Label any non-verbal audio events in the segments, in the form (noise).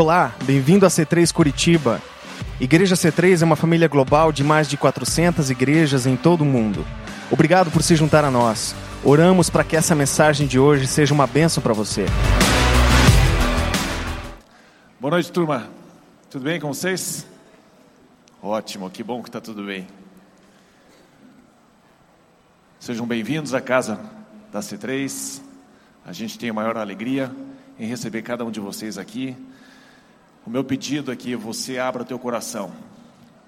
Olá, bem-vindo a C3 Curitiba. Igreja C3 é uma família global de mais de 400 igrejas em todo o mundo. Obrigado por se juntar a nós. Oramos para que essa mensagem de hoje seja uma bênção para você. Boa noite, turma. Tudo bem com vocês? Ótimo, que bom que está tudo bem. Sejam bem-vindos à casa da C3. A gente tem a maior alegria em receber cada um de vocês aqui. O meu pedido é que você abra o teu coração.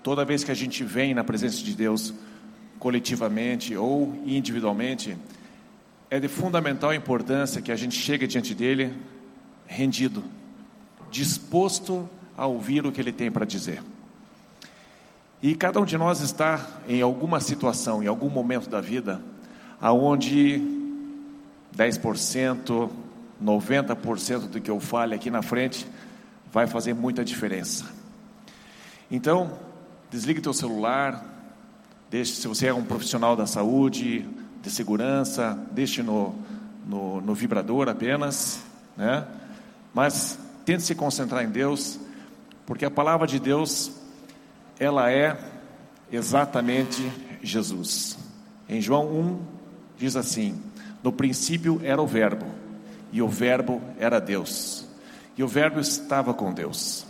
Toda vez que a gente vem na presença de Deus, coletivamente ou individualmente, é de fundamental importância que a gente chegue diante dele rendido, disposto a ouvir o que ele tem para dizer. E cada um de nós está em alguma situação, em algum momento da vida, aonde 10%, 90% do que eu fale aqui na frente vai fazer muita diferença. Então, desligue teu celular, deixe, se você é um profissional da saúde, de segurança, deixe no, no, no vibrador apenas, né? Mas tente se concentrar em Deus, porque a palavra de Deus, ela é exatamente Jesus. Em João 1 diz assim: No princípio era o Verbo, e o Verbo era Deus e o Verbo estava com Deus.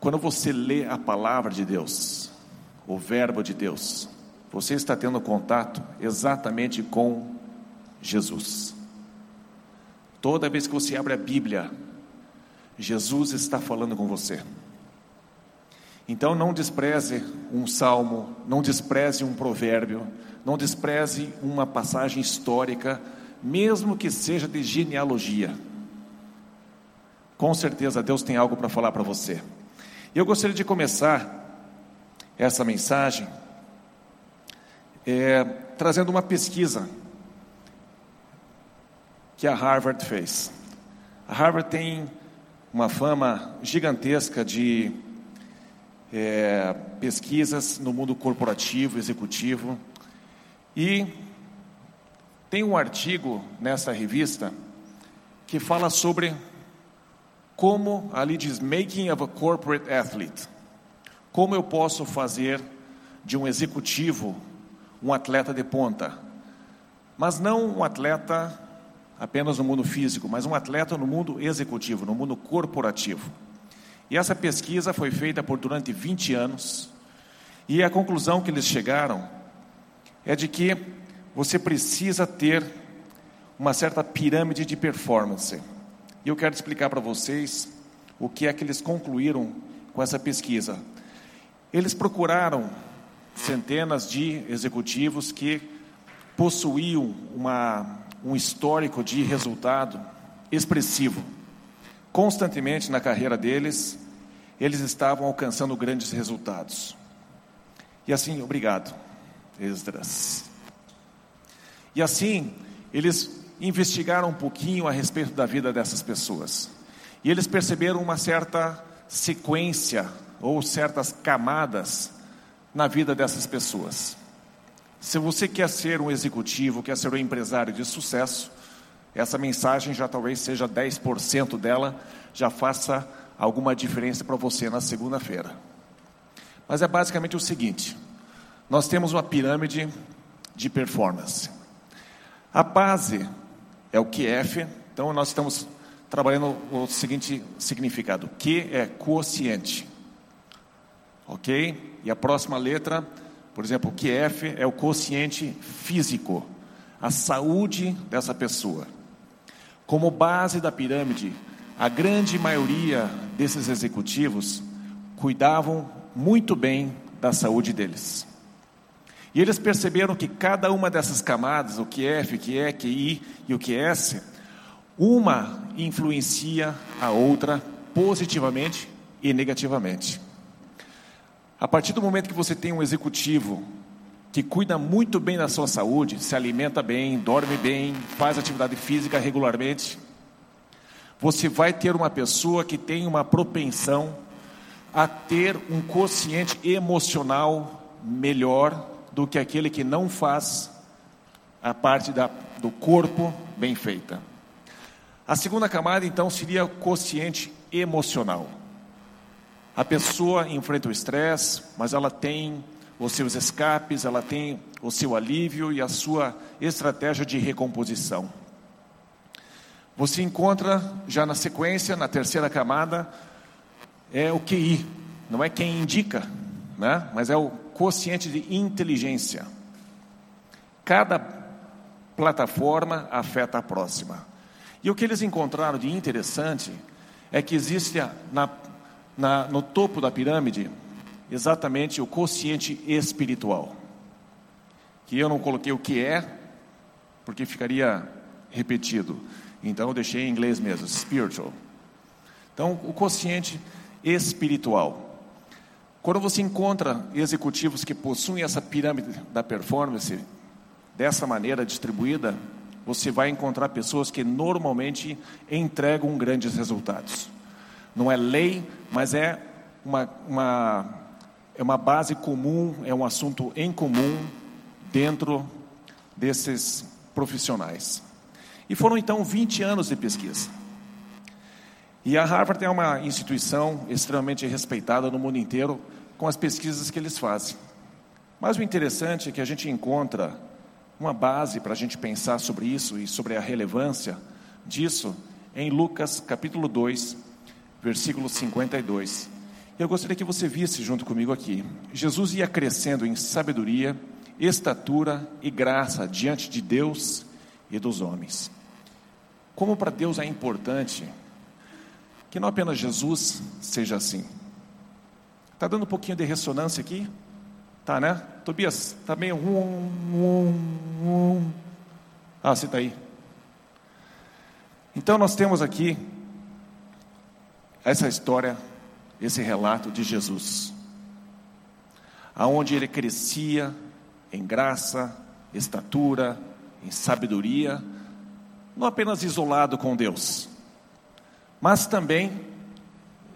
Quando você lê a palavra de Deus, o Verbo de Deus, você está tendo contato exatamente com Jesus. Toda vez que você abre a Bíblia, Jesus está falando com você. Então não despreze um salmo, não despreze um provérbio, não despreze uma passagem histórica mesmo que seja de genealogia. Com certeza Deus tem algo para falar para você. Eu gostaria de começar essa mensagem é, trazendo uma pesquisa que a Harvard fez. A Harvard tem uma fama gigantesca de é, pesquisas no mundo corporativo, executivo, e tem um artigo nessa revista que fala sobre como, ali diz, making of a corporate athlete. Como eu posso fazer de um executivo um atleta de ponta. Mas não um atleta apenas no mundo físico, mas um atleta no mundo executivo, no mundo corporativo. E essa pesquisa foi feita por durante 20 anos. E a conclusão que eles chegaram é de que você precisa ter uma certa pirâmide de performance. E eu quero explicar para vocês o que é que eles concluíram com essa pesquisa. Eles procuraram centenas de executivos que possuíam uma, um histórico de resultado expressivo. Constantemente na carreira deles, eles estavam alcançando grandes resultados. E assim, obrigado, Esdras. E assim, eles investigaram um pouquinho a respeito da vida dessas pessoas. E eles perceberam uma certa sequência ou certas camadas na vida dessas pessoas. Se você quer ser um executivo, quer ser um empresário de sucesso, essa mensagem já talvez seja 10% dela, já faça alguma diferença para você na segunda-feira. Mas é basicamente o seguinte: nós temos uma pirâmide de performance. A base é o QF, então nós estamos trabalhando o seguinte significado: Q é quociente, ok? E a próxima letra, por exemplo, QF é o quociente físico, a saúde dessa pessoa. Como base da pirâmide, a grande maioria desses executivos cuidavam muito bem da saúde deles. E eles perceberam que cada uma dessas camadas, o que F, o que E, o que I e o que S, uma influencia a outra positivamente e negativamente. A partir do momento que você tem um executivo que cuida muito bem da sua saúde, se alimenta bem, dorme bem, faz atividade física regularmente, você vai ter uma pessoa que tem uma propensão a ter um quociente emocional melhor do que aquele que não faz a parte da, do corpo bem feita. A segunda camada, então, seria o quociente emocional. A pessoa enfrenta o estresse, mas ela tem os seus escapes, ela tem o seu alívio e a sua estratégia de recomposição. Você encontra já na sequência, na terceira camada, é o QI, não é quem indica, né? mas é o quociente de inteligência. Cada plataforma afeta a próxima. E o que eles encontraram de interessante é que existe na, na, no topo da pirâmide exatamente o quociente espiritual. Que eu não coloquei o que é, porque ficaria repetido. Então eu deixei em inglês mesmo, spiritual. Então, o quociente espiritual. Quando você encontra executivos que possuem essa pirâmide da performance dessa maneira distribuída, você vai encontrar pessoas que normalmente entregam grandes resultados. Não é lei, mas é uma, uma, é uma base comum, é um assunto em comum dentro desses profissionais. E foram então 20 anos de pesquisa. E a Harvard é uma instituição extremamente respeitada no mundo inteiro com as pesquisas que eles fazem. Mas o interessante é que a gente encontra uma base para a gente pensar sobre isso e sobre a relevância disso em Lucas capítulo 2, versículo 52. Eu gostaria que você visse junto comigo aqui. Jesus ia crescendo em sabedoria, estatura e graça diante de Deus e dos homens. Como para Deus é importante que não apenas Jesus seja assim. Está dando um pouquinho de ressonância aqui? Tá, né? Tobias, tá meio. Ah, você está aí. Então nós temos aqui essa história, esse relato de Jesus, aonde ele crescia em graça, estatura, em sabedoria, não apenas isolado com Deus, mas também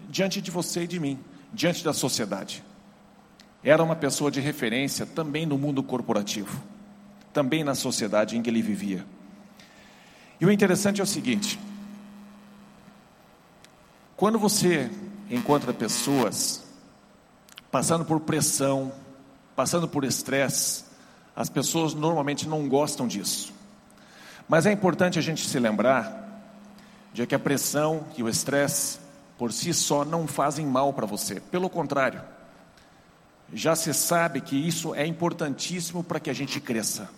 diante de você e de mim, diante da sociedade. Era uma pessoa de referência também no mundo corporativo, também na sociedade em que ele vivia. E o interessante é o seguinte: quando você encontra pessoas passando por pressão, passando por estresse, as pessoas normalmente não gostam disso. Mas é importante a gente se lembrar de que a pressão e o estresse por si só não fazem mal para você. Pelo contrário, já se sabe que isso é importantíssimo para que a gente cresça.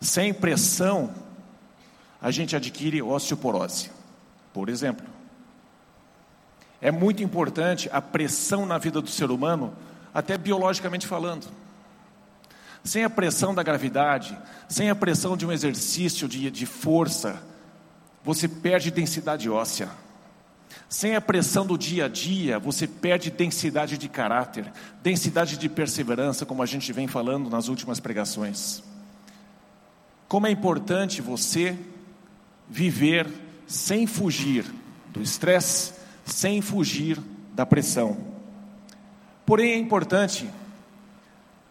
Sem pressão, a gente adquire osteoporose, por exemplo. É muito importante a pressão na vida do ser humano, até biologicamente falando. Sem a pressão da gravidade, sem a pressão de um exercício de, de força, você perde densidade óssea. Sem a pressão do dia a dia, você perde densidade de caráter, densidade de perseverança, como a gente vem falando nas últimas pregações. Como é importante você viver sem fugir do estresse, sem fugir da pressão. Porém, é importante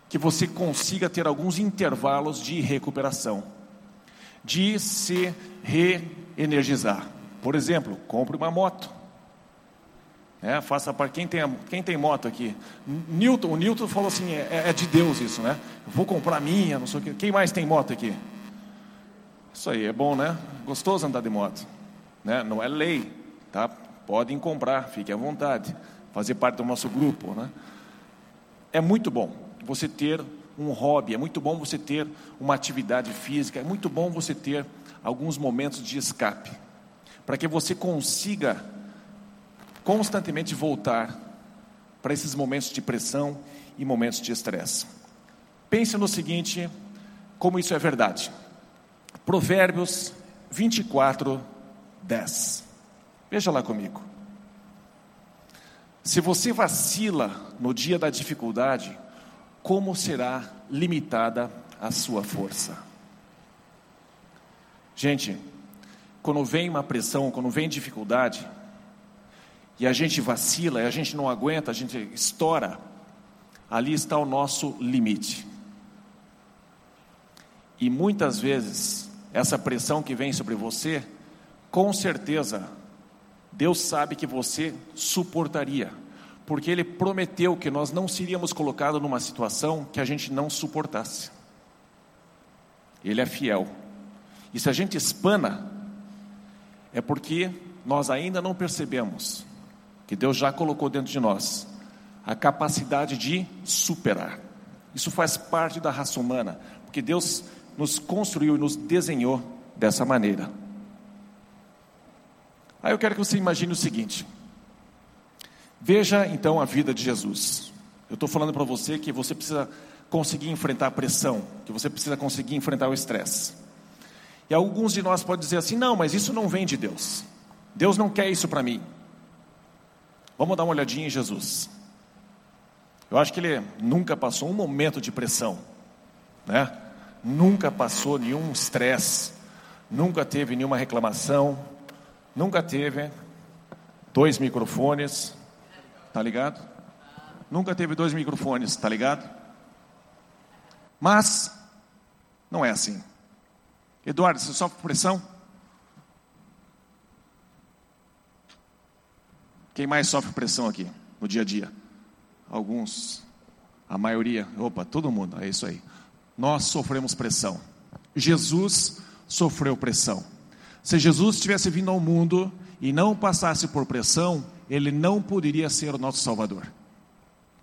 que você consiga ter alguns intervalos de recuperação, de se re energizar. Por exemplo, compre uma moto. É, faça para quem tem, quem tem moto aqui. Newton, o Newton falou assim: é, é de Deus isso, né? Vou comprar minha, não sei o quê. Quem mais tem moto aqui? Isso aí, é bom, né? Gostoso andar de moto. Né? Não é lei, tá? Podem comprar, fique à vontade. Fazer parte do nosso grupo, né? É muito bom você ter um hobby, é muito bom você ter uma atividade física, é muito bom você ter alguns momentos de escape, para que você consiga constantemente voltar para esses momentos de pressão e momentos de estresse. Pense no seguinte, como isso é verdade. Provérbios 24, 10. Veja lá comigo. Se você vacila no dia da dificuldade, como será limitada a sua força? Gente, quando vem uma pressão, quando vem dificuldade, e a gente vacila, e a gente não aguenta, a gente estoura, ali está o nosso limite. E muitas vezes, essa pressão que vem sobre você com certeza, Deus sabe que você suportaria, porque Ele prometeu que nós não seríamos colocados numa situação que a gente não suportasse. Ele é fiel. E se a gente espana, é porque nós ainda não percebemos que Deus já colocou dentro de nós a capacidade de superar. Isso faz parte da raça humana, porque Deus nos construiu e nos desenhou dessa maneira. Aí eu quero que você imagine o seguinte: veja então a vida de Jesus. Eu estou falando para você que você precisa conseguir enfrentar a pressão, que você precisa conseguir enfrentar o estresse. E alguns de nós podem dizer assim: não, mas isso não vem de Deus. Deus não quer isso para mim. Vamos dar uma olhadinha em Jesus. Eu acho que ele nunca passou um momento de pressão, né? Nunca passou nenhum estresse, nunca teve nenhuma reclamação, Nunca teve dois microfones, tá ligado? Nunca teve dois microfones, tá ligado? Mas não é assim. Eduardo, você sofre pressão? Quem mais sofre pressão aqui no dia a dia? Alguns, a maioria, opa, todo mundo, é isso aí. Nós sofremos pressão. Jesus sofreu pressão. Se Jesus tivesse vindo ao mundo e não passasse por pressão, ele não poderia ser o nosso Salvador.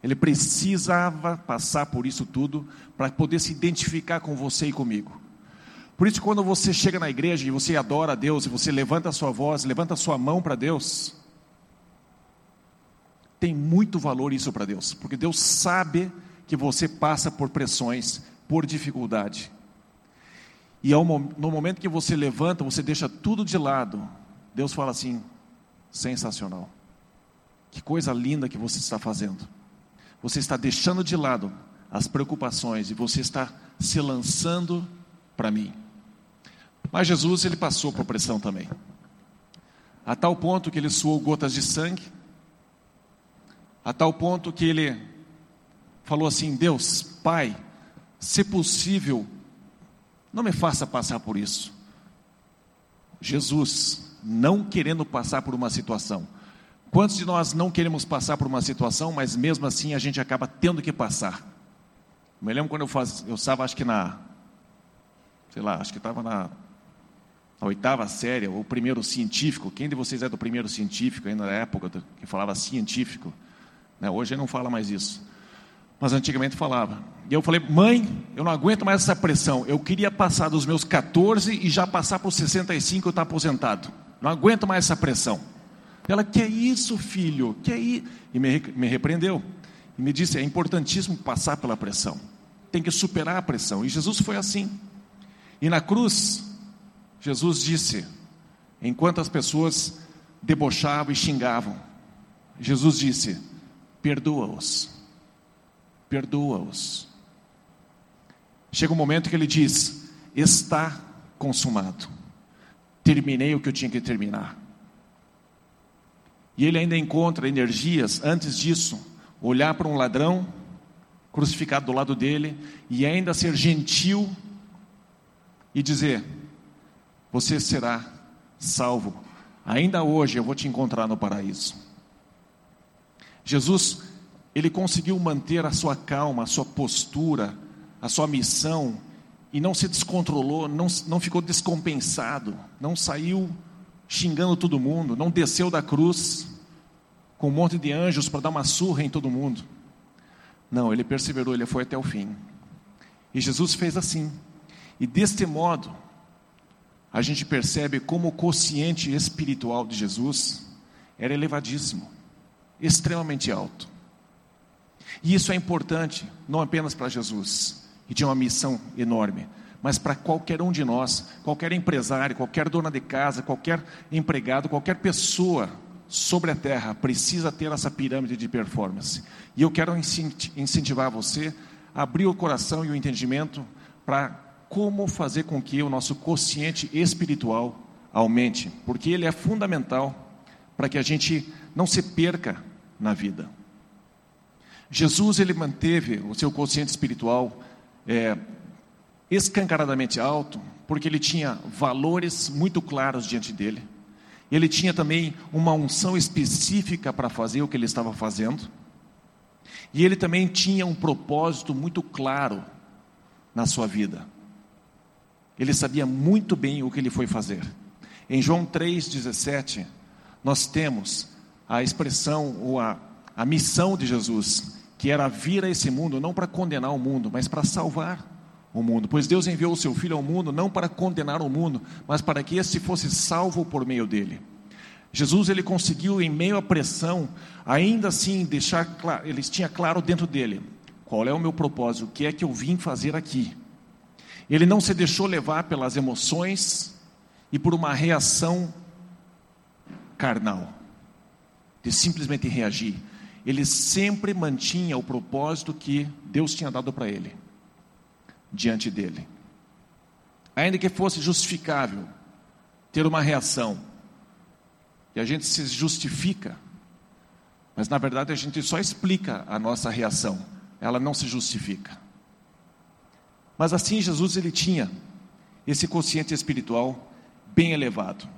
Ele precisava passar por isso tudo para poder se identificar com você e comigo. Por isso, quando você chega na igreja e você adora a Deus, e você levanta a sua voz, levanta a sua mão para Deus, tem muito valor isso para Deus, porque Deus sabe que você passa por pressões, por dificuldade. E ao, no momento que você levanta, você deixa tudo de lado. Deus fala assim: sensacional. Que coisa linda que você está fazendo. Você está deixando de lado as preocupações e você está se lançando para mim. Mas Jesus, ele passou por pressão também. A tal ponto que ele suou gotas de sangue. A tal ponto que ele falou assim: Deus, Pai, se possível, não me faça passar por isso. Jesus, não querendo passar por uma situação. Quantos de nós não queremos passar por uma situação, mas mesmo assim a gente acaba tendo que passar? Me lembro quando eu, faz, eu estava, acho que na, sei lá, acho que estava na, na, oitava série, ou primeiro científico. Quem de vocês é do primeiro científico, ainda na época que falava científico? Né? Hoje não fala mais isso mas antigamente falava. E eu falei, mãe, eu não aguento mais essa pressão. Eu queria passar dos meus 14 e já passar para os 65 eu estou aposentado. Não aguento mais essa pressão. Ela, que é isso, filho? Que é isso? E me, me repreendeu. E me disse, é importantíssimo passar pela pressão. Tem que superar a pressão. E Jesus foi assim. E na cruz, Jesus disse, enquanto as pessoas debochavam e xingavam, Jesus disse: perdoa-os perdoa-os. Chega um momento que ele diz: Está consumado. Terminei o que eu tinha que terminar. E ele ainda encontra energias, antes disso, olhar para um ladrão crucificado do lado dele e ainda ser gentil e dizer: Você será salvo. Ainda hoje eu vou te encontrar no paraíso. Jesus ele conseguiu manter a sua calma, a sua postura, a sua missão, e não se descontrolou, não, não ficou descompensado, não saiu xingando todo mundo, não desceu da cruz com um monte de anjos para dar uma surra em todo mundo. Não, ele perseverou, ele foi até o fim. E Jesus fez assim. E deste modo, a gente percebe como o consciente espiritual de Jesus era elevadíssimo, extremamente alto. E isso é importante, não apenas para Jesus, que tinha uma missão enorme, mas para qualquer um de nós, qualquer empresário, qualquer dona de casa, qualquer empregado, qualquer pessoa sobre a terra precisa ter essa pirâmide de performance. E eu quero incentivar você a abrir o coração e o entendimento para como fazer com que o nosso consciente espiritual aumente, porque ele é fundamental para que a gente não se perca na vida. Jesus ele manteve o seu consciente espiritual é, escancaradamente alto, porque ele tinha valores muito claros diante dele. ele tinha também uma unção específica para fazer o que ele estava fazendo, e ele também tinha um propósito muito claro na sua vida. Ele sabia muito bem o que ele foi fazer. Em João 3,17, nós temos a expressão ou a, a missão de Jesus, que era vir a esse mundo não para condenar o mundo, mas para salvar o mundo. Pois Deus enviou o seu Filho ao mundo não para condenar o mundo, mas para que esse fosse salvo por meio dele. Jesus ele conseguiu em meio à pressão, ainda assim deixar claro, ele tinha claro dentro dele qual é o meu propósito, o que é que eu vim fazer aqui. Ele não se deixou levar pelas emoções e por uma reação carnal, de simplesmente reagir. Ele sempre mantinha o propósito que Deus tinha dado para ele, diante dele. Ainda que fosse justificável ter uma reação, e a gente se justifica, mas na verdade a gente só explica a nossa reação, ela não se justifica. Mas assim Jesus ele tinha esse consciente espiritual bem elevado.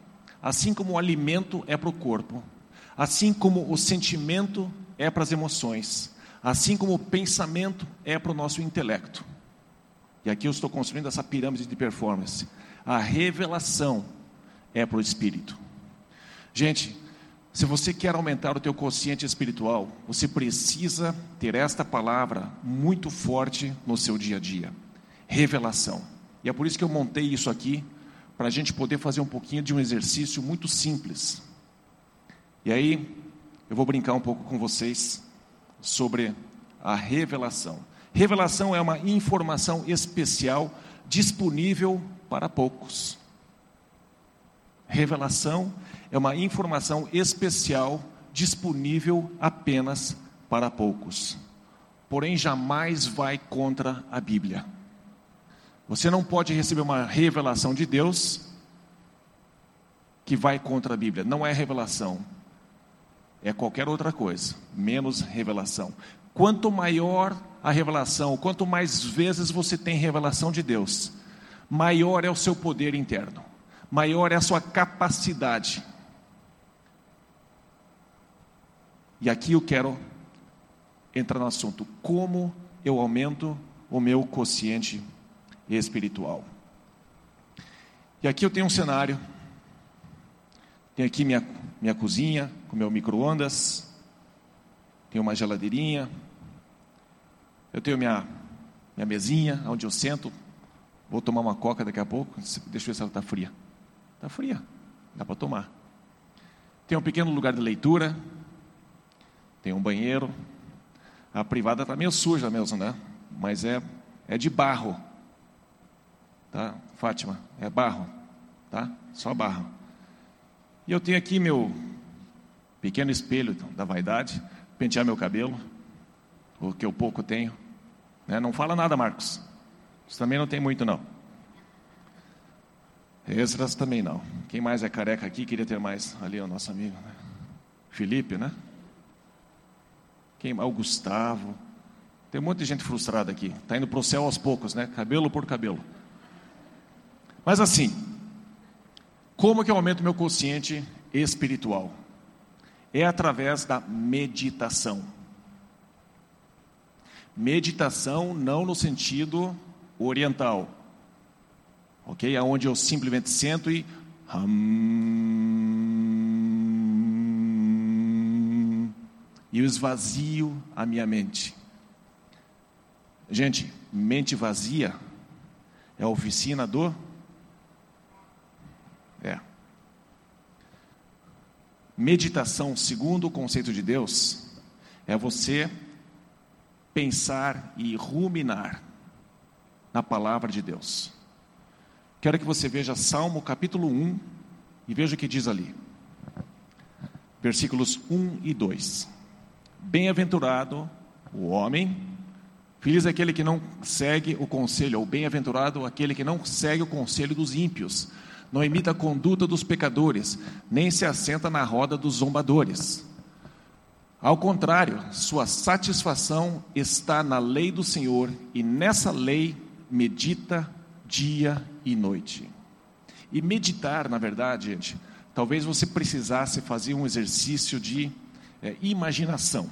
Assim como o alimento é para o corpo, assim como o sentimento é para as emoções, assim como o pensamento é para o nosso intelecto. E aqui eu estou construindo essa pirâmide de performance. A revelação é para o espírito. Gente, se você quer aumentar o teu consciente espiritual, você precisa ter esta palavra muito forte no seu dia a dia. Revelação. E é por isso que eu montei isso aqui para a gente poder fazer um pouquinho de um exercício muito simples. E aí, eu vou brincar um pouco com vocês sobre a revelação. Revelação é uma informação especial disponível para poucos. Revelação é uma informação especial disponível apenas para poucos. Porém, jamais vai contra a Bíblia. Você não pode receber uma revelação de Deus que vai contra a Bíblia. Não é revelação. É qualquer outra coisa, menos revelação. Quanto maior a revelação, quanto mais vezes você tem revelação de Deus, maior é o seu poder interno, maior é a sua capacidade. E aqui eu quero entrar no assunto: como eu aumento o meu quociente espiritual. E aqui eu tenho um cenário. Tenho aqui minha, minha cozinha com meu micro-ondas. Tenho uma geladeirinha. Eu tenho minha, minha mesinha onde eu sento. Vou tomar uma coca daqui a pouco. Deixa eu ver se ela está fria. Está fria. Dá para tomar. Tem um pequeno lugar de leitura. Tem um banheiro. A privada está meio suja mesmo, né? Mas é, é de barro tá? Fátima, é barro, tá? Só barro. E eu tenho aqui meu pequeno espelho da vaidade, pentear meu cabelo, o que eu pouco tenho. Né? Não fala nada, Marcos. Você também não tem muito, não. Esdras também não. Quem mais é careca aqui queria ter mais? Ali é o nosso amigo, né? Felipe, né? Quem mais? O Gustavo. Tem um monte de gente frustrada aqui. Está indo para o céu aos poucos, né? Cabelo por cabelo. Mas assim, como que eu aumento meu consciente espiritual? É através da meditação. Meditação não no sentido oriental, ok? Aonde eu simplesmente sento e hum, e eu esvazio a minha mente. Gente, mente vazia é a oficina do Meditação, segundo o conceito de Deus, é você pensar e ruminar na palavra de Deus. Quero que você veja Salmo capítulo 1 e veja o que diz ali. Versículos 1 e 2. Bem-aventurado o homem, feliz aquele que não segue o conselho, ou bem-aventurado aquele que não segue o conselho dos ímpios, não imita a conduta dos pecadores, nem se assenta na roda dos zombadores. Ao contrário, sua satisfação está na lei do Senhor, e nessa lei medita dia e noite. E meditar, na verdade, gente, talvez você precisasse fazer um exercício de é, imaginação.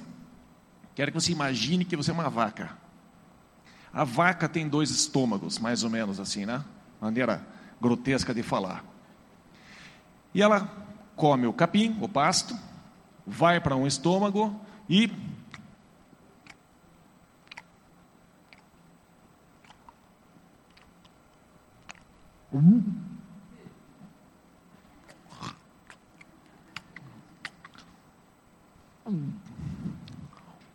Quero que você imagine que você é uma vaca. A vaca tem dois estômagos, mais ou menos assim, né? Maneira grotesca de falar. E ela come o capim, o pasto, vai para um estômago e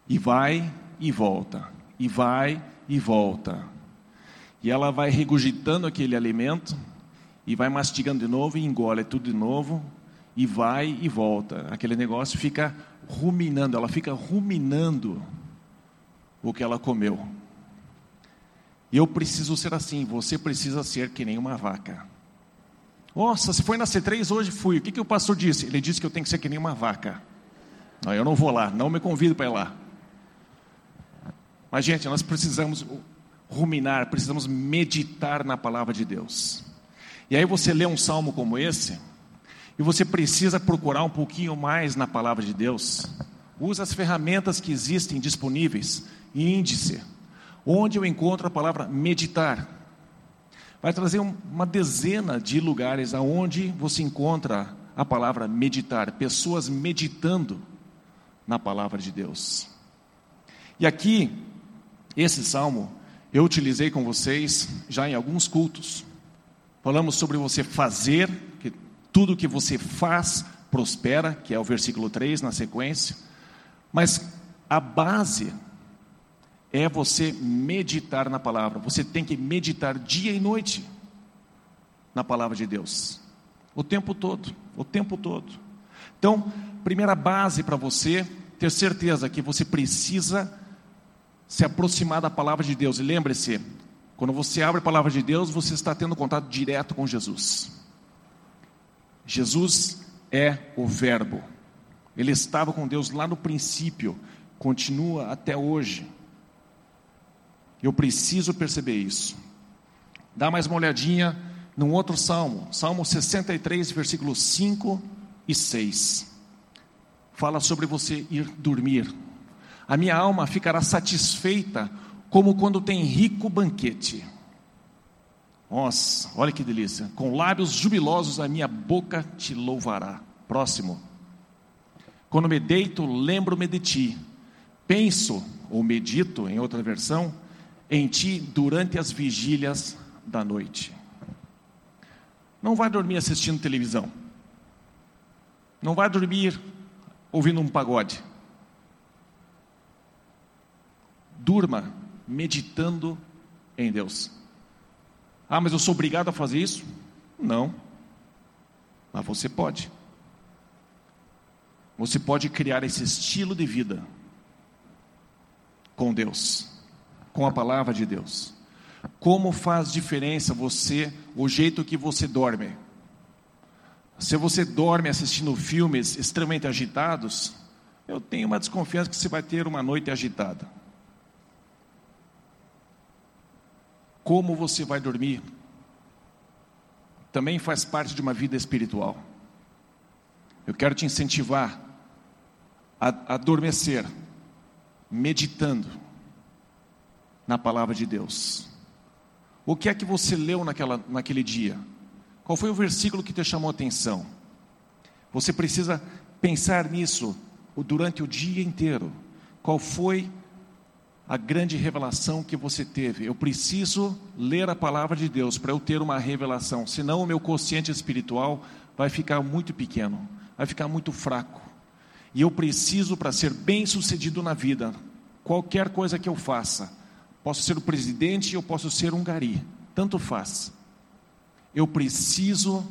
E vai e volta, e vai e volta. E ela vai regurgitando aquele alimento, e vai mastigando de novo, e engole tudo de novo, e vai e volta. Aquele negócio fica ruminando, ela fica ruminando o que ela comeu. Eu preciso ser assim, você precisa ser que nem uma vaca. Nossa, se foi na C3 hoje fui. O que, que o pastor disse? Ele disse que eu tenho que ser que nem uma vaca. Não, eu não vou lá, não me convido para ir lá. Mas, gente, nós precisamos ruminar, precisamos meditar na palavra de Deus. E aí você lê um salmo como esse, e você precisa procurar um pouquinho mais na palavra de Deus. Usa as ferramentas que existem disponíveis, índice, onde eu encontro a palavra meditar. Vai trazer uma dezena de lugares aonde você encontra a palavra meditar, pessoas meditando na palavra de Deus. E aqui, esse salmo, eu utilizei com vocês já em alguns cultos. Falamos sobre você fazer, que tudo que você faz prospera, que é o versículo 3 na sequência. Mas a base é você meditar na palavra. Você tem que meditar dia e noite na palavra de Deus. O tempo todo, o tempo todo. Então, primeira base para você ter certeza que você precisa se aproximar da palavra de Deus. E lembre-se, quando você abre a palavra de Deus, você está tendo contato direto com Jesus. Jesus é o Verbo. Ele estava com Deus lá no princípio, continua até hoje. Eu preciso perceber isso. Dá mais uma olhadinha num outro salmo, Salmo 63, versículos 5 e 6. Fala sobre você ir dormir. A minha alma ficará satisfeita como quando tem rico banquete. Nossa, olha que delícia. Com lábios jubilosos a minha boca te louvará. Próximo. Quando me deito, lembro-me de ti. Penso, ou medito, em outra versão, em ti durante as vigílias da noite. Não vai dormir assistindo televisão. Não vai dormir ouvindo um pagode. Durma meditando em Deus. Ah, mas eu sou obrigado a fazer isso? Não. Mas você pode. Você pode criar esse estilo de vida com Deus com a palavra de Deus. Como faz diferença você, o jeito que você dorme? Se você dorme assistindo filmes extremamente agitados, eu tenho uma desconfiança que você vai ter uma noite agitada. Como você vai dormir também faz parte de uma vida espiritual. Eu quero te incentivar a adormecer, meditando, na palavra de Deus. O que é que você leu naquela, naquele dia? Qual foi o versículo que te chamou a atenção? Você precisa pensar nisso durante o dia inteiro. Qual foi a grande revelação que você teve? Eu preciso ler a palavra de Deus para eu ter uma revelação, senão o meu consciente espiritual vai ficar muito pequeno, vai ficar muito fraco. E eu preciso, para ser bem sucedido na vida, qualquer coisa que eu faça, Posso ser o presidente, eu posso ser um gari, tanto faz. Eu preciso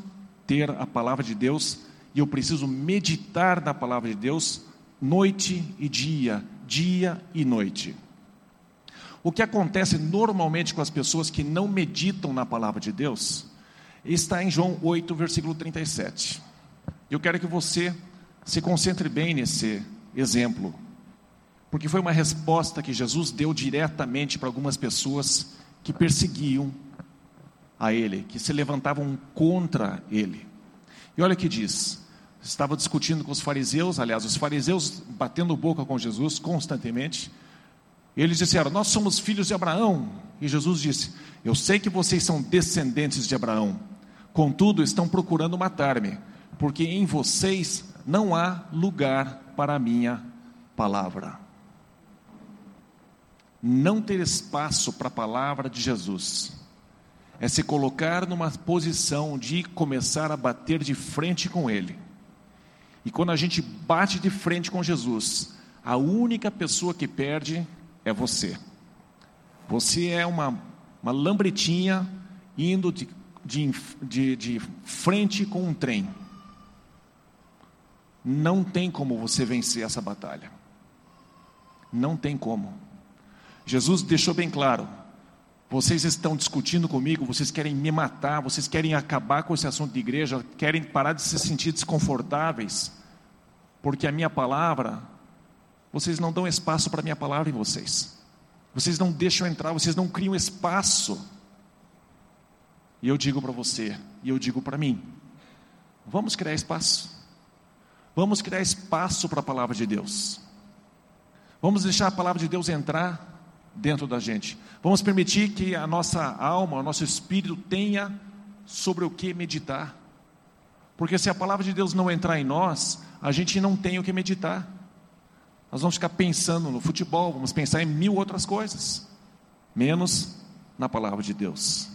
ter a palavra de Deus e eu preciso meditar na palavra de Deus noite e dia, dia e noite. O que acontece normalmente com as pessoas que não meditam na palavra de Deus está em João 8, versículo 37. Eu quero que você se concentre bem nesse exemplo porque foi uma resposta que Jesus deu diretamente para algumas pessoas que perseguiam a ele, que se levantavam contra ele. E olha o que diz. Estava discutindo com os fariseus, aliás, os fariseus batendo boca com Jesus constantemente. Eles disseram: Nós somos filhos de Abraão. E Jesus disse: Eu sei que vocês são descendentes de Abraão, contudo estão procurando matar-me, porque em vocês não há lugar para a minha palavra. Não ter espaço para a palavra de Jesus é se colocar numa posição de começar a bater de frente com Ele. E quando a gente bate de frente com Jesus, a única pessoa que perde é você. Você é uma, uma lambretinha indo de, de, de, de frente com um trem. Não tem como você vencer essa batalha. Não tem como. Jesus deixou bem claro: vocês estão discutindo comigo, vocês querem me matar, vocês querem acabar com esse assunto de igreja, querem parar de se sentir desconfortáveis, porque a minha palavra, vocês não dão espaço para a minha palavra em vocês. Vocês não deixam entrar, vocês não criam espaço. E eu digo para você, e eu digo para mim: vamos criar espaço. Vamos criar espaço para a palavra de Deus. Vamos deixar a palavra de Deus entrar dentro da gente. Vamos permitir que a nossa alma, o nosso espírito tenha sobre o que meditar. Porque se a palavra de Deus não entrar em nós, a gente não tem o que meditar. Nós vamos ficar pensando no futebol, vamos pensar em mil outras coisas, menos na palavra de Deus.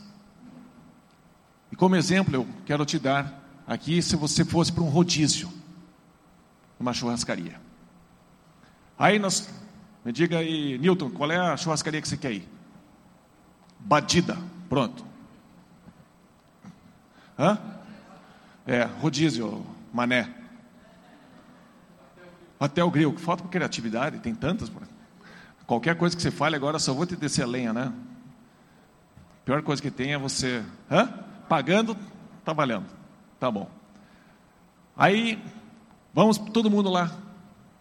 E como exemplo, eu quero te dar aqui se você fosse para um rodízio numa churrascaria. Aí nós, me diga aí, Newton, qual é a churrascaria que você quer ir? Badida, pronto. Hã? É, rodízio, mané. Até o grilo, falta com criatividade, tem tantas. Qualquer coisa que você fale agora, só vou te descer a lenha, né? A pior coisa que tem é você, hã? Pagando, tá valendo. Tá bom. Aí Vamos todo mundo lá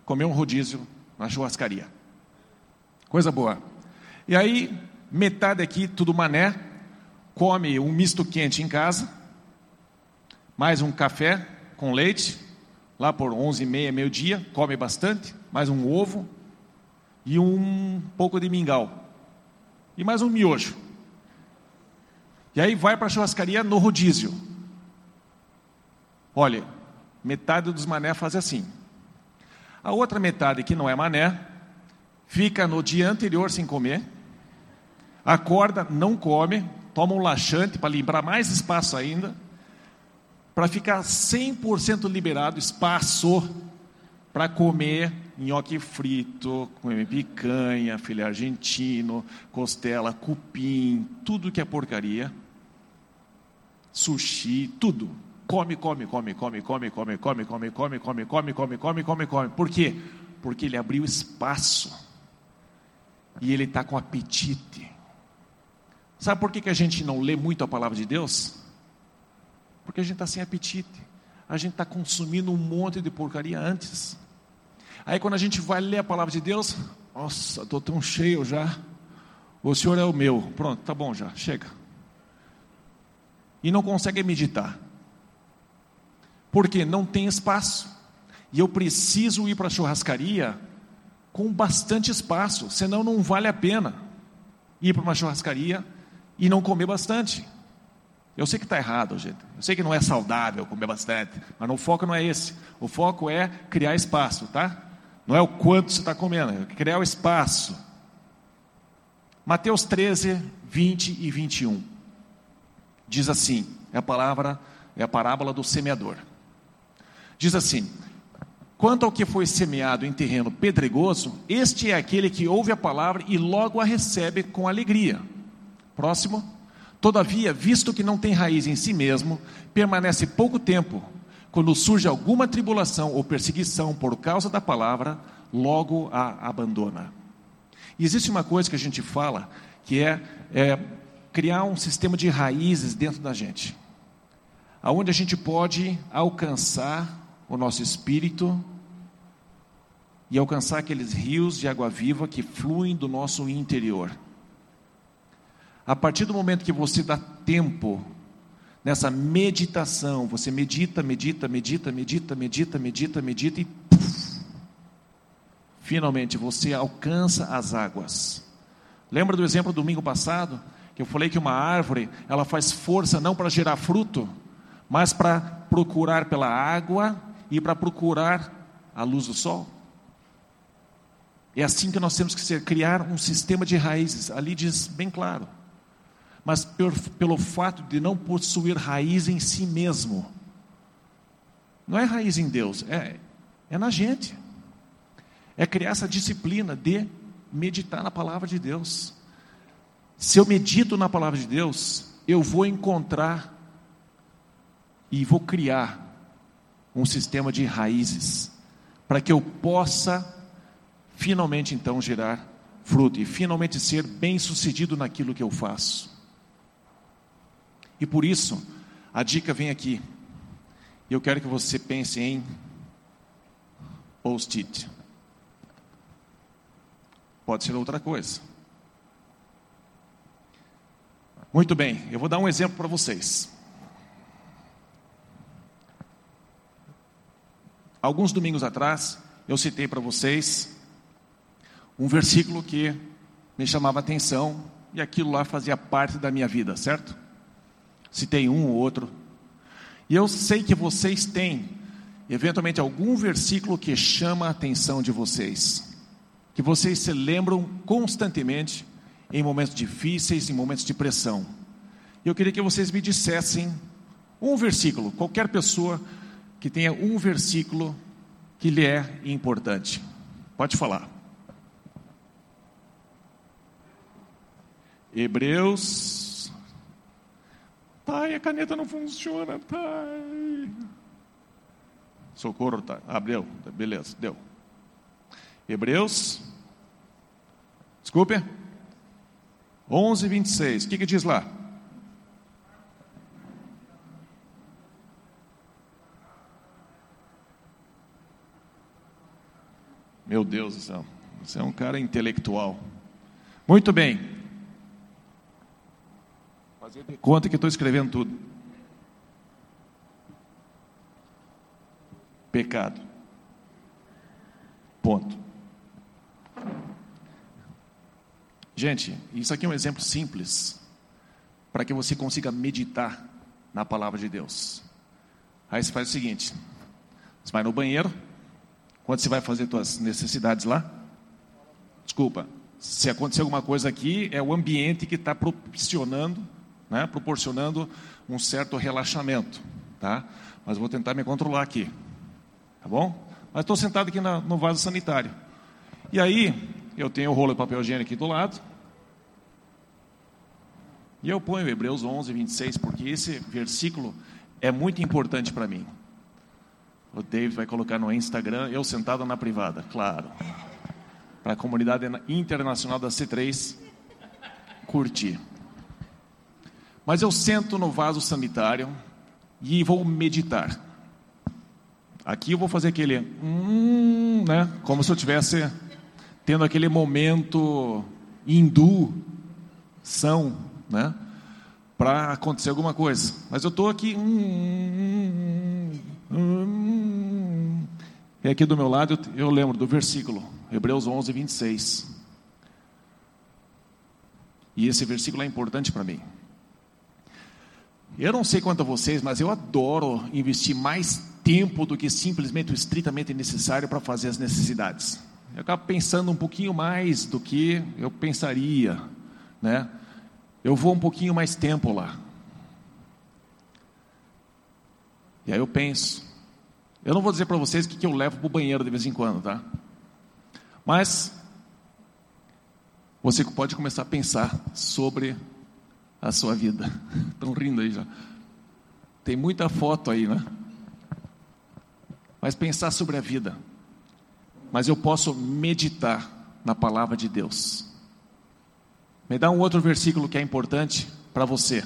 comer um rodízio na churrascaria. Coisa boa. E aí, metade aqui, tudo mané, come um misto quente em casa, mais um café com leite, lá por 11 e meia, meio-dia, come bastante, mais um ovo e um pouco de mingau. E mais um miojo. E aí vai para a churrascaria no rodízio. Olha, Metade dos mané faz assim. A outra metade, que não é mané, fica no dia anterior sem comer, acorda, não come, toma um laxante para livrar mais espaço ainda, para ficar 100% liberado espaço para comer nhoque frito, comer picanha, filé argentino, costela, cupim, tudo que é porcaria, sushi, tudo come, come, come, come, come, come, come, come, come, come, come, come, come, come, come. Por quê? Porque ele abriu espaço. E ele está com apetite. Sabe por que, que a gente não lê muito a palavra de Deus? Porque a gente está sem apetite. A gente está consumindo um monte de porcaria antes. Aí quando a gente vai ler a palavra de Deus, nossa, estou tão cheio já. O Senhor é o meu. Pronto, tá bom já, chega. E não consegue meditar porque não tem espaço. E eu preciso ir para a churrascaria com bastante espaço, senão não vale a pena ir para uma churrascaria e não comer bastante. Eu sei que está errado, gente. Eu sei que não é saudável comer bastante, mas o foco não é esse. O foco é criar espaço, tá? Não é o quanto você está comendo, é criar o espaço. Mateus 13, 20 e 21. Diz assim: é a palavra, é a parábola do semeador. Diz assim: Quanto ao que foi semeado em terreno pedregoso, este é aquele que ouve a palavra e logo a recebe com alegria. Próximo. Todavia, visto que não tem raiz em si mesmo, permanece pouco tempo. Quando surge alguma tribulação ou perseguição por causa da palavra, logo a abandona. E existe uma coisa que a gente fala, que é, é criar um sistema de raízes dentro da gente, aonde a gente pode alcançar o nosso espírito e alcançar aqueles rios de água viva que fluem do nosso interior. A partir do momento que você dá tempo nessa meditação. Você medita, medita, medita, medita, medita, medita, medita e puff, finalmente você alcança as águas. Lembra do exemplo do domingo passado? Que eu falei que uma árvore, ela faz força não para gerar fruto, mas para procurar pela água e para procurar a luz do sol. É assim que nós temos que ser, criar um sistema de raízes. Ali diz bem claro. Mas por, pelo fato de não possuir raiz em si mesmo. Não é raiz em Deus, é, é na gente. É criar essa disciplina de meditar na palavra de Deus. Se eu medito na palavra de Deus, eu vou encontrar e vou criar um sistema de raízes para que eu possa finalmente então gerar fruto e finalmente ser bem-sucedido naquilo que eu faço. E por isso, a dica vem aqui. Eu quero que você pense em post-it. Pode ser outra coisa. Muito bem, eu vou dar um exemplo para vocês. Alguns domingos atrás, eu citei para vocês um versículo que me chamava atenção e aquilo lá fazia parte da minha vida, certo? Citei um ou outro. E eu sei que vocês têm, eventualmente, algum versículo que chama a atenção de vocês, que vocês se lembram constantemente em momentos difíceis, em momentos de pressão. Eu queria que vocês me dissessem um versículo, qualquer pessoa que tenha um versículo que lhe é importante. Pode falar. Hebreus. Pai, a caneta não funciona, pai. Socorro, tá. Abriu, beleza, deu. Hebreus. Desculpe. 11, 26. O que, que diz lá? Meu Deus do céu. Você é um cara intelectual. Muito bem. Fazer de conta que estou escrevendo tudo. Pecado. Ponto. Gente, isso aqui é um exemplo simples para que você consiga meditar na palavra de Deus. Aí você faz o seguinte: você vai no banheiro, quando você vai fazer suas necessidades lá, desculpa, se acontecer alguma coisa aqui, é o ambiente que está propiciando né, proporcionando um certo relaxamento, tá? Mas vou tentar me controlar aqui, tá bom? Mas estou sentado aqui na, no vaso sanitário. E aí, eu tenho o rolo de papel higiênico aqui do lado. E eu ponho Hebreus 11, 26, porque esse versículo é muito importante para mim. O David vai colocar no Instagram, eu sentado na privada, claro. Para a comunidade internacional da C3 curtir. Mas eu sento no vaso sanitário e vou meditar. Aqui eu vou fazer aquele, hum, né? Como se eu tivesse tendo aquele momento hindu, são, né? Para acontecer alguma coisa. Mas eu estou aqui, hum, hum, hum, e aqui do meu lado eu, eu lembro do versículo, Hebreus 11, 26. E esse versículo é importante para mim. Eu não sei quanto a vocês, mas eu adoro investir mais tempo do que simplesmente o estritamente necessário para fazer as necessidades. Eu acabo pensando um pouquinho mais do que eu pensaria, né? Eu vou um pouquinho mais tempo lá. E aí eu penso. Eu não vou dizer para vocês o que, que eu levo para o banheiro de vez em quando, tá? Mas você pode começar a pensar sobre a sua vida. (laughs) Estão rindo aí já. Tem muita foto aí, né? Mas pensar sobre a vida. Mas eu posso meditar na palavra de Deus. Me dá um outro versículo que é importante para você.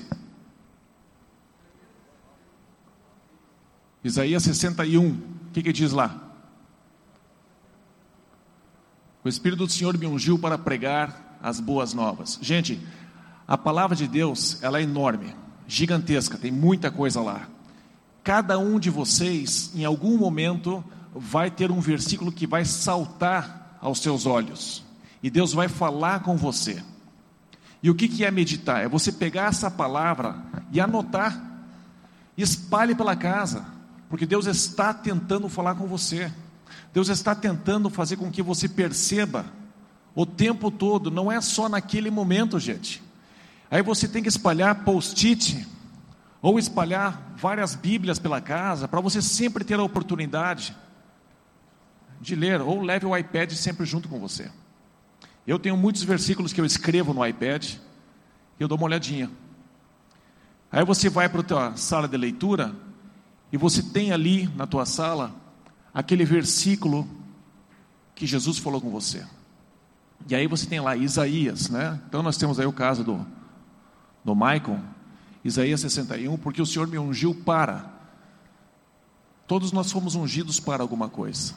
Isaías 61, o que, que diz lá? O Espírito do Senhor me ungiu para pregar as boas novas. Gente, a palavra de Deus, ela é enorme. gigantesca, tem muita coisa lá. Cada um de vocês, em algum momento, vai ter um versículo que vai saltar aos seus olhos. E Deus vai falar com você. E o que, que é meditar? É você pegar essa palavra e anotar. Espalhe pela casa. Porque Deus está tentando falar com você. Deus está tentando fazer com que você perceba o tempo todo, não é só naquele momento, gente. Aí você tem que espalhar post-it ou espalhar várias Bíblias pela casa para você sempre ter a oportunidade de ler, ou leve o iPad sempre junto com você. Eu tenho muitos versículos que eu escrevo no iPad e eu dou uma olhadinha. Aí você vai para a tua sala de leitura e você tem ali na tua sala aquele versículo que Jesus falou com você. E aí você tem lá Isaías, né? Então nós temos aí o caso do, do Michael, Isaías 61, porque o Senhor me ungiu para. Todos nós fomos ungidos para alguma coisa.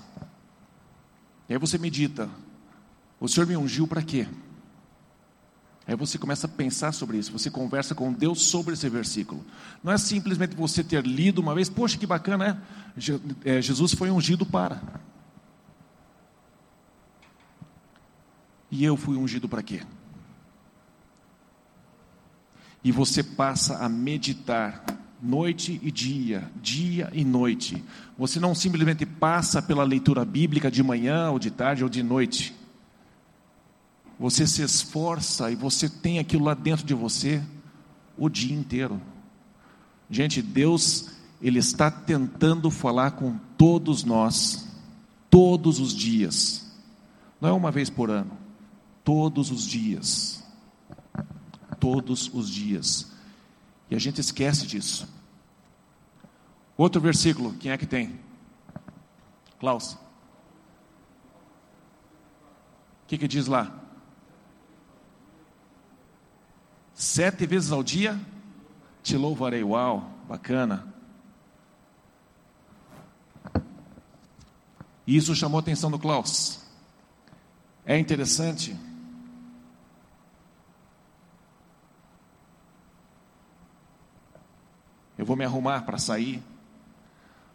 E aí você medita, o Senhor me ungiu para quê? Aí você começa a pensar sobre isso, você conversa com Deus sobre esse versículo. Não é simplesmente você ter lido uma vez, poxa, que bacana, né? Jesus foi ungido para. E eu fui ungido para quê? E você passa a meditar noite e dia, dia e noite. Você não simplesmente passa pela leitura bíblica de manhã, ou de tarde, ou de noite. Você se esforça e você tem aquilo lá dentro de você o dia inteiro. Gente, Deus, Ele está tentando falar com todos nós, todos os dias. Não é uma vez por ano, todos os dias. Todos os dias. E a gente esquece disso. Outro versículo, quem é que tem? Klaus. O que, que diz lá? Sete vezes ao dia te louvarei. Uau, bacana. E isso chamou a atenção do Klaus. É interessante. Eu vou me arrumar para sair.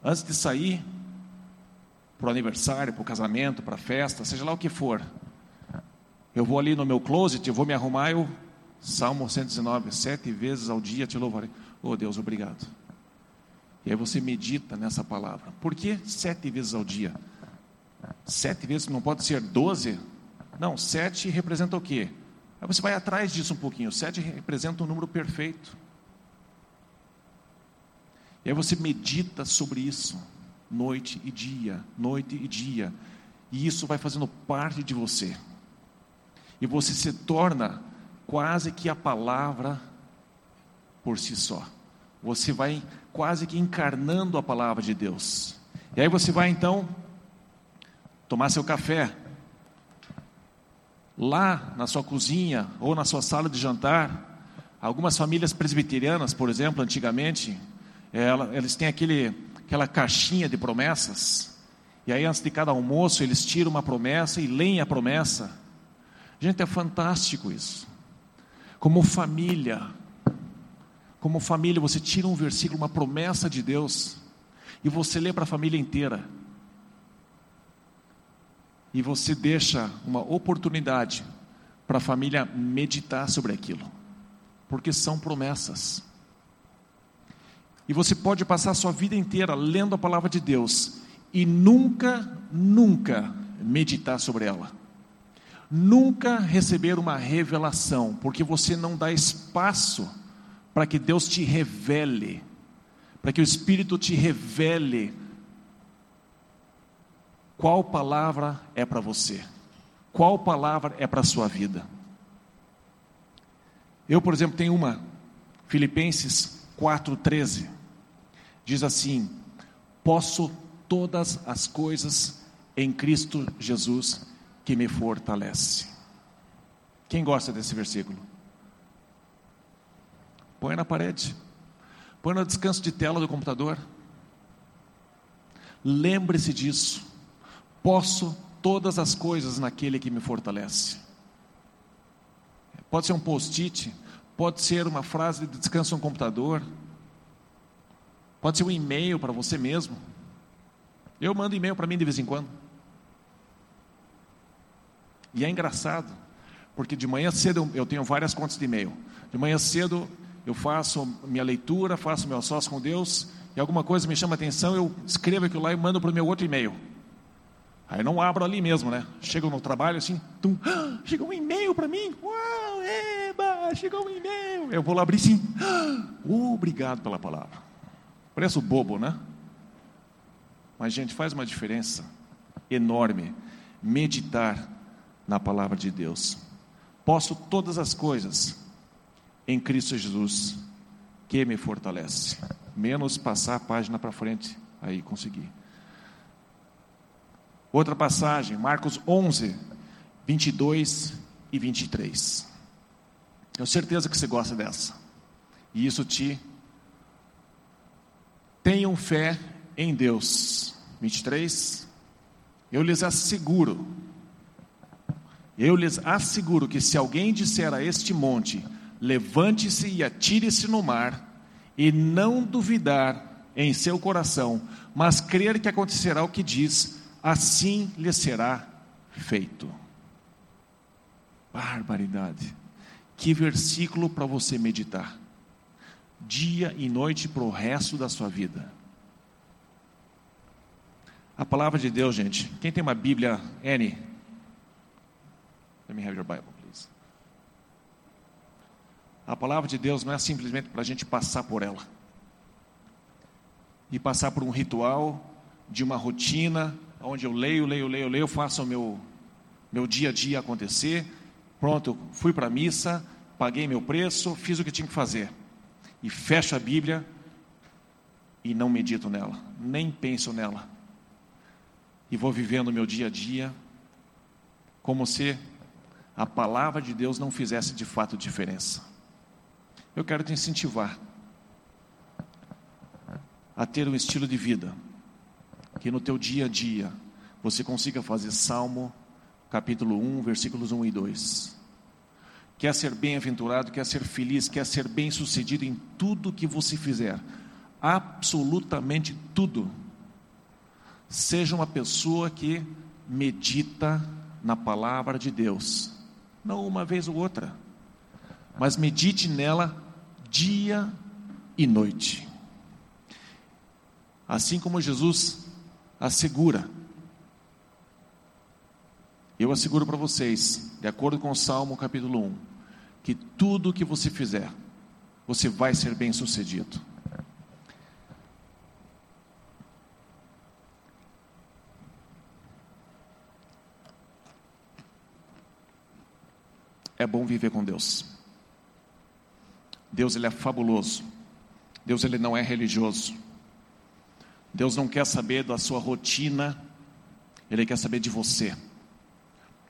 Antes de sair, para o aniversário, para o casamento, para a festa, seja lá o que for. Eu vou ali no meu closet, eu vou me arrumar, eu Salmo 119, sete vezes ao dia te louvarei. Oh Deus, obrigado. E aí você medita nessa palavra. Por que sete vezes ao dia? Sete vezes não pode ser doze? Não, sete representa o quê? Aí você vai atrás disso um pouquinho. Sete representa um número perfeito. E aí você medita sobre isso noite e dia, noite e dia. E isso vai fazendo parte de você. E você se torna quase que a palavra por si só. Você vai quase que encarnando a palavra de Deus. E aí você vai então tomar seu café lá na sua cozinha ou na sua sala de jantar. Algumas famílias presbiterianas, por exemplo, antigamente, eles têm aquele aquela caixinha de promessas. E aí, antes de cada almoço, eles tiram uma promessa e leem a promessa. Gente, é fantástico isso. Como família, como família, você tira um versículo, uma promessa de Deus, e você lê para a família inteira. E você deixa uma oportunidade para a família meditar sobre aquilo, porque são promessas. E você pode passar a sua vida inteira lendo a palavra de Deus e nunca, nunca meditar sobre ela. Nunca receber uma revelação, porque você não dá espaço para que Deus te revele, para que o Espírito te revele qual palavra é para você, qual palavra é para a sua vida. Eu, por exemplo, tenho uma, Filipenses 4,13 diz assim: Posso todas as coisas em Cristo Jesus que me fortalece. Quem gosta desse versículo? Põe na parede, põe no descanso de tela do computador. Lembre-se disso. Posso todas as coisas naquele que me fortalece. Pode ser um post-it, pode ser uma frase de descanso no computador, pode ser um e-mail para você mesmo. Eu mando e-mail para mim de vez em quando. E é engraçado, porque de manhã cedo eu tenho várias contas de e-mail. De manhã cedo eu faço minha leitura, faço meu sócio com Deus, e alguma coisa me chama a atenção, eu escrevo aquilo lá e mando para o meu outro e-mail. Aí eu não abro ali mesmo, né? Chego no trabalho assim, tum, ah, chegou um e-mail para mim. Uau, eba, chegou um e-mail. Eu vou lá abrir sim. Ah, obrigado pela palavra. Parece bobo, né? Mas, gente, faz uma diferença enorme meditar na palavra de Deus. Posso todas as coisas em Cristo Jesus, que me fortalece. Menos passar a página para frente, aí consegui. Outra passagem, Marcos 11, 22 e 23. Tenho certeza que você gosta dessa. E isso te. Tenham fé em Deus. 23. Eu lhes asseguro. Eu lhes asseguro que se alguém disser a este monte: levante-se e atire-se no mar, e não duvidar em seu coração, mas crer que acontecerá o que diz, assim lhe será feito. Barbaridade. Que versículo para você meditar. Dia e noite para o resto da sua vida. A palavra de Deus, gente. Quem tem uma Bíblia, N? Let me have your Bible, please. A palavra de Deus não é simplesmente para a gente passar por ela. E passar por um ritual, de uma rotina, onde eu leio, leio, leio, leio, faço o meu, meu dia a dia acontecer. Pronto, fui para a missa, paguei meu preço, fiz o que tinha que fazer. E fecho a Bíblia e não medito nela, nem penso nela. E vou vivendo o meu dia a dia como se a palavra de Deus não fizesse de fato diferença. Eu quero te incentivar a ter um estilo de vida que no teu dia a dia você consiga fazer Salmo capítulo 1, versículos 1 e 2. Quer ser bem-aventurado, quer ser feliz, quer ser bem-sucedido em tudo que você fizer. Absolutamente tudo. Seja uma pessoa que medita na palavra de Deus. Não uma vez ou outra, mas medite nela dia e noite. Assim como Jesus assegura. Eu asseguro para vocês, de acordo com o Salmo capítulo 1, que tudo que você fizer, você vai ser bem sucedido. É bom viver com Deus. Deus ele é fabuloso. Deus ele não é religioso. Deus não quer saber da sua rotina, Ele quer saber de você.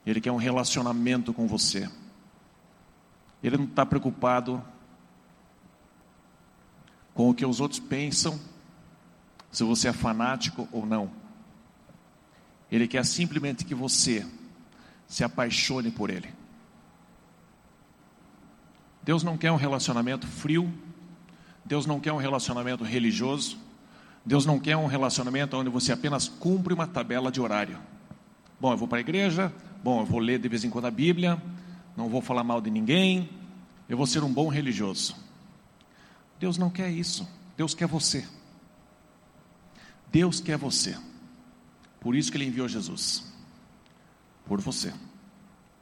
Ele quer um relacionamento com você. Ele não está preocupado com o que os outros pensam, se você é fanático ou não. Ele quer simplesmente que você se apaixone por Ele. Deus não quer um relacionamento frio, Deus não quer um relacionamento religioso, Deus não quer um relacionamento onde você apenas cumpre uma tabela de horário. Bom, eu vou para a igreja, bom, eu vou ler de vez em quando a Bíblia, não vou falar mal de ninguém, eu vou ser um bom religioso. Deus não quer isso. Deus quer você. Deus quer você. Por isso que ele enviou Jesus. Por você.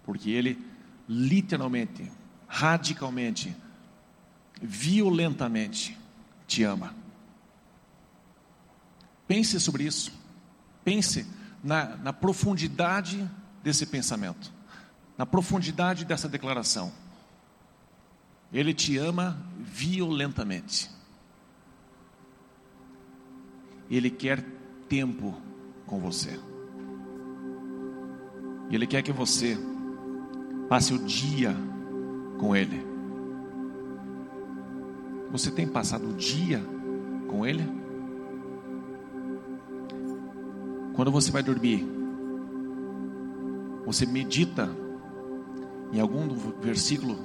Porque ele literalmente, radicalmente, violentamente te ama. Pense sobre isso. Pense na, na profundidade desse pensamento, na profundidade dessa declaração. Ele te ama violentamente. Ele quer tempo com você. Ele quer que você passe o dia com Ele. Você tem passado o dia com Ele? Quando você vai dormir, você medita em algum versículo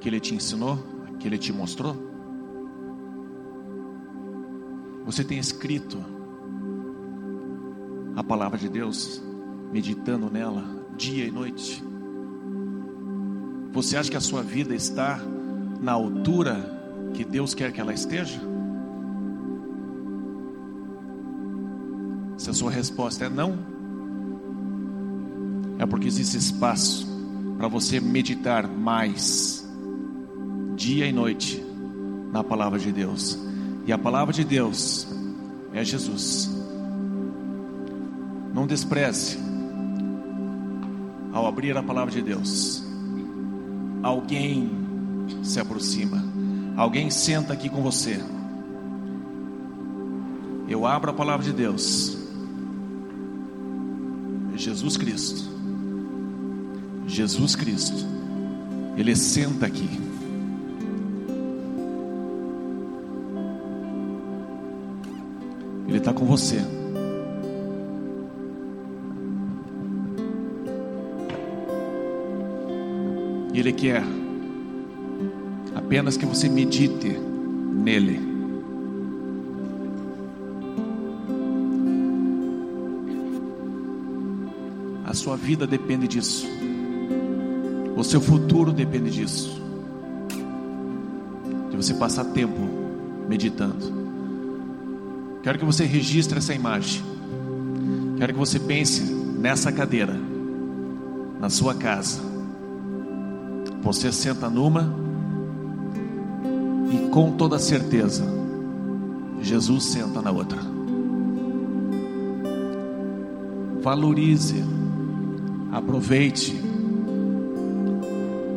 que ele te ensinou, que ele te mostrou? Você tem escrito a palavra de Deus, meditando nela dia e noite? Você acha que a sua vida está na altura que Deus quer que ela esteja? Se a sua resposta é não, é porque existe espaço para você meditar mais, dia e noite, na palavra de Deus. E a palavra de Deus é Jesus. Não despreze ao abrir a palavra de Deus. Alguém se aproxima, alguém senta aqui com você. Eu abro a palavra de Deus. Jesus Cristo. Jesus Cristo. Ele senta aqui. Ele está com você. E Ele quer apenas que você medite nele. A sua vida depende disso. O seu futuro depende disso. De você passar tempo meditando. Quero que você registre essa imagem. Quero que você pense nessa cadeira, na sua casa. Você senta numa e com toda certeza, Jesus senta na outra. Valorize, aproveite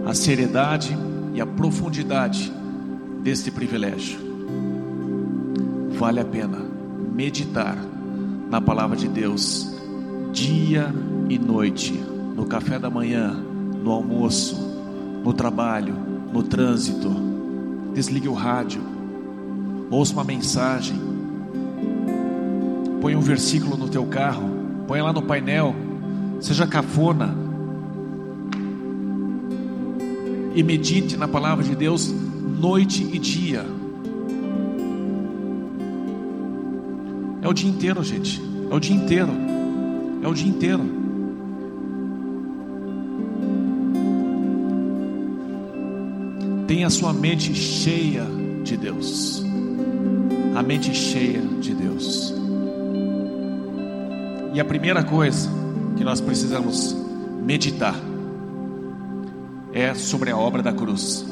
a seriedade e a profundidade deste privilégio. Vale a pena meditar na palavra de Deus dia e noite, no café da manhã, no almoço, no trabalho, no trânsito. Desligue o rádio, ouça uma mensagem, põe um versículo no teu carro, põe lá no painel, seja cafona e medite na palavra de Deus noite e dia. É o dia inteiro, gente. É o dia inteiro. É o dia inteiro. Tenha a sua mente cheia de Deus. A mente cheia de Deus. E a primeira coisa que nós precisamos meditar é sobre a obra da cruz.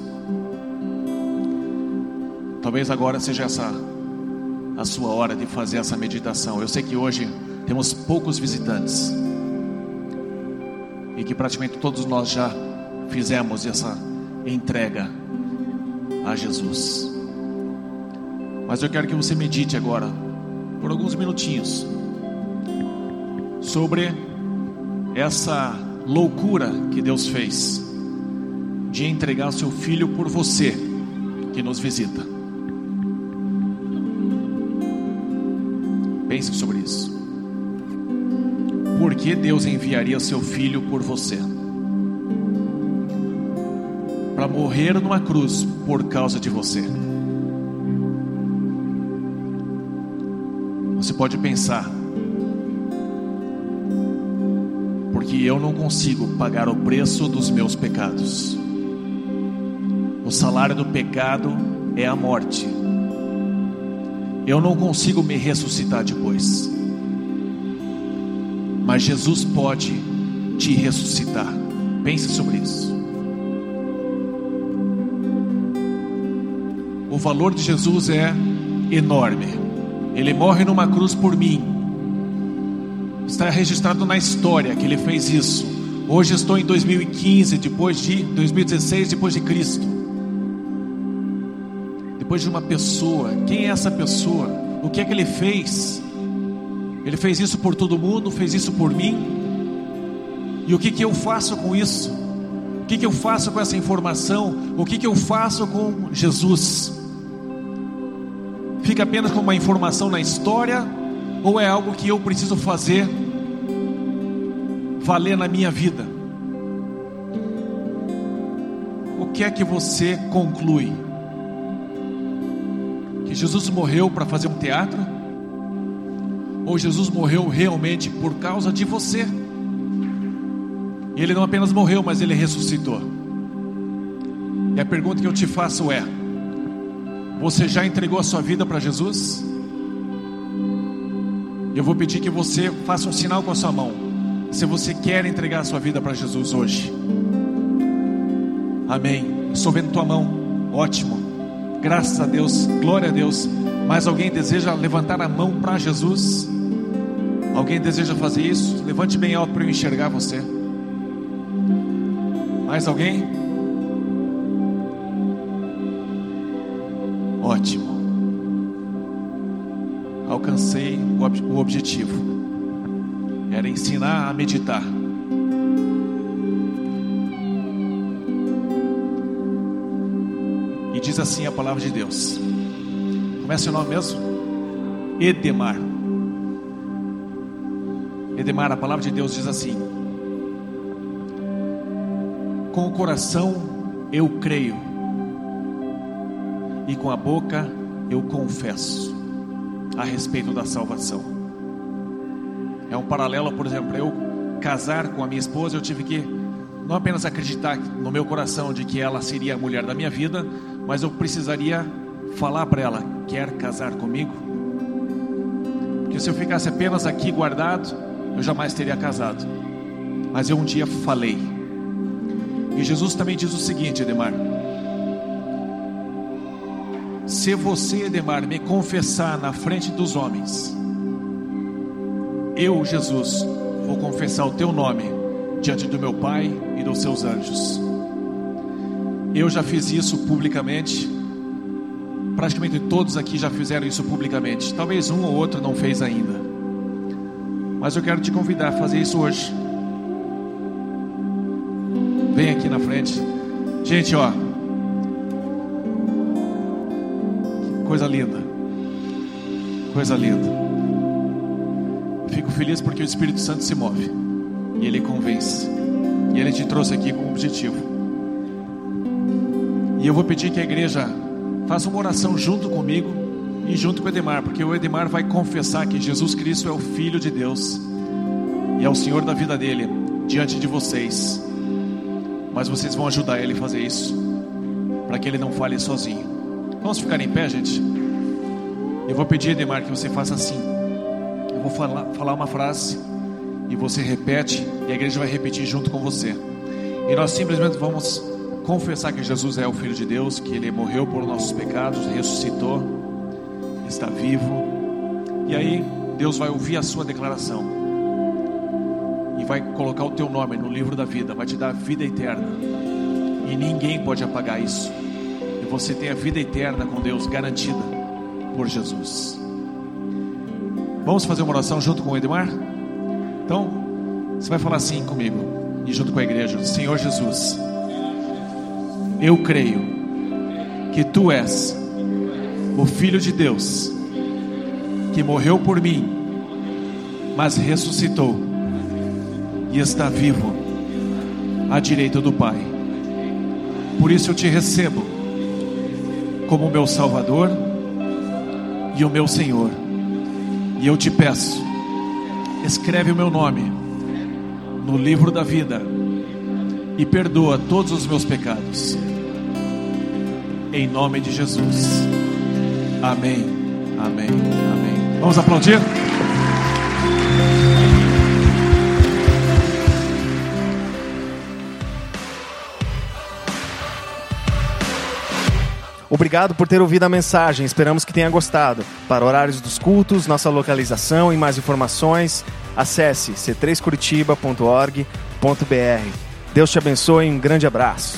Talvez agora seja essa a sua hora de fazer essa meditação. Eu sei que hoje temos poucos visitantes e que praticamente todos nós já fizemos essa entrega a Jesus. Mas eu quero que você medite agora, por alguns minutinhos, sobre essa loucura que Deus fez de entregar seu filho por você que nos visita. Pense sobre isso. Por que Deus enviaria seu filho por você? Para morrer numa cruz por causa de você. Você pode pensar, porque eu não consigo pagar o preço dos meus pecados. O salário do pecado é a morte eu não consigo me ressuscitar depois. Mas Jesus pode te ressuscitar. Pense sobre isso. O valor de Jesus é enorme. Ele morre numa cruz por mim. Está registrado na história que ele fez isso. Hoje estou em 2015, depois de 2016, depois de Cristo depois de uma pessoa. Quem é essa pessoa? O que é que ele fez? Ele fez isso por todo mundo, fez isso por mim. E o que, que eu faço com isso? O que, que eu faço com essa informação? O que, que eu faço com Jesus? Fica apenas como uma informação na história? Ou é algo que eu preciso fazer valer na minha vida? que é que você conclui? Jesus morreu para fazer um teatro? Ou Jesus morreu realmente por causa de você? E ele não apenas morreu, mas ele ressuscitou. E a pergunta que eu te faço é: você já entregou a sua vida para Jesus? Eu vou pedir que você faça um sinal com a sua mão. Se você quer entregar a sua vida para Jesus hoje. Amém. Estou vendo tua mão. Ótimo. Graças a Deus. Glória a Deus. Mais alguém deseja levantar a mão para Jesus? Alguém deseja fazer isso? Levante bem alto para eu enxergar você. Mais alguém? Ótimo alcancei o objetivo. Era ensinar a meditar. E diz assim a palavra de Deus. Começa o nome mesmo? Edemar. Edemar, a palavra de Deus diz assim: Com o coração eu creio, e com a boca eu confesso a respeito da salvação. É um paralelo, por exemplo, eu casar com a minha esposa, eu tive que não apenas acreditar no meu coração de que ela seria a mulher da minha vida, mas eu precisaria falar para ela: quer casar comigo? Porque se eu ficasse apenas aqui guardado, eu jamais teria casado. Mas eu um dia falei. E Jesus também diz o seguinte, Edemar: se você, Edemar, me confessar na frente dos homens, eu, Jesus, vou confessar o teu nome diante do meu Pai e dos seus anjos. Eu já fiz isso publicamente. Praticamente todos aqui já fizeram isso publicamente. Talvez um ou outro não fez ainda. Mas eu quero te convidar a fazer isso hoje. Vem aqui na frente. Gente, ó, Coisa linda. Coisa linda. Fico feliz porque o Espírito Santo se move e ele convence. E ele te trouxe aqui com um objetivo. E eu vou pedir que a igreja faça uma oração junto comigo e junto com o Edemar, porque o Edemar vai confessar que Jesus Cristo é o Filho de Deus e é o Senhor da vida dele diante de vocês. Mas vocês vão ajudar ele a fazer isso, para que ele não fale sozinho. Vamos ficar em pé, gente? Eu vou pedir, Edemar, que você faça assim. Eu vou falar, falar uma frase e você repete e a igreja vai repetir junto com você. E nós simplesmente vamos confessar que Jesus é o Filho de Deus, que Ele morreu por nossos pecados, ressuscitou, está vivo. E aí Deus vai ouvir a sua declaração e vai colocar o teu nome no livro da vida, vai te dar vida eterna. E ninguém pode apagar isso você tem a vida eterna com Deus garantida por Jesus. Vamos fazer uma oração junto com o Edmar? Então, você vai falar assim comigo e junto com a igreja: Senhor Jesus, eu creio que tu és o Filho de Deus que morreu por mim, mas ressuscitou e está vivo à direita do Pai. Por isso eu te recebo como meu Salvador e o meu Senhor. E eu te peço, escreve o meu nome no livro da vida e perdoa todos os meus pecados. Em nome de Jesus. Amém. Amém. Amém. Vamos aplaudir? Obrigado por ter ouvido a mensagem, esperamos que tenha gostado. Para horários dos cultos, nossa localização e mais informações, acesse c3curitiba.org.br. Deus te abençoe um grande abraço.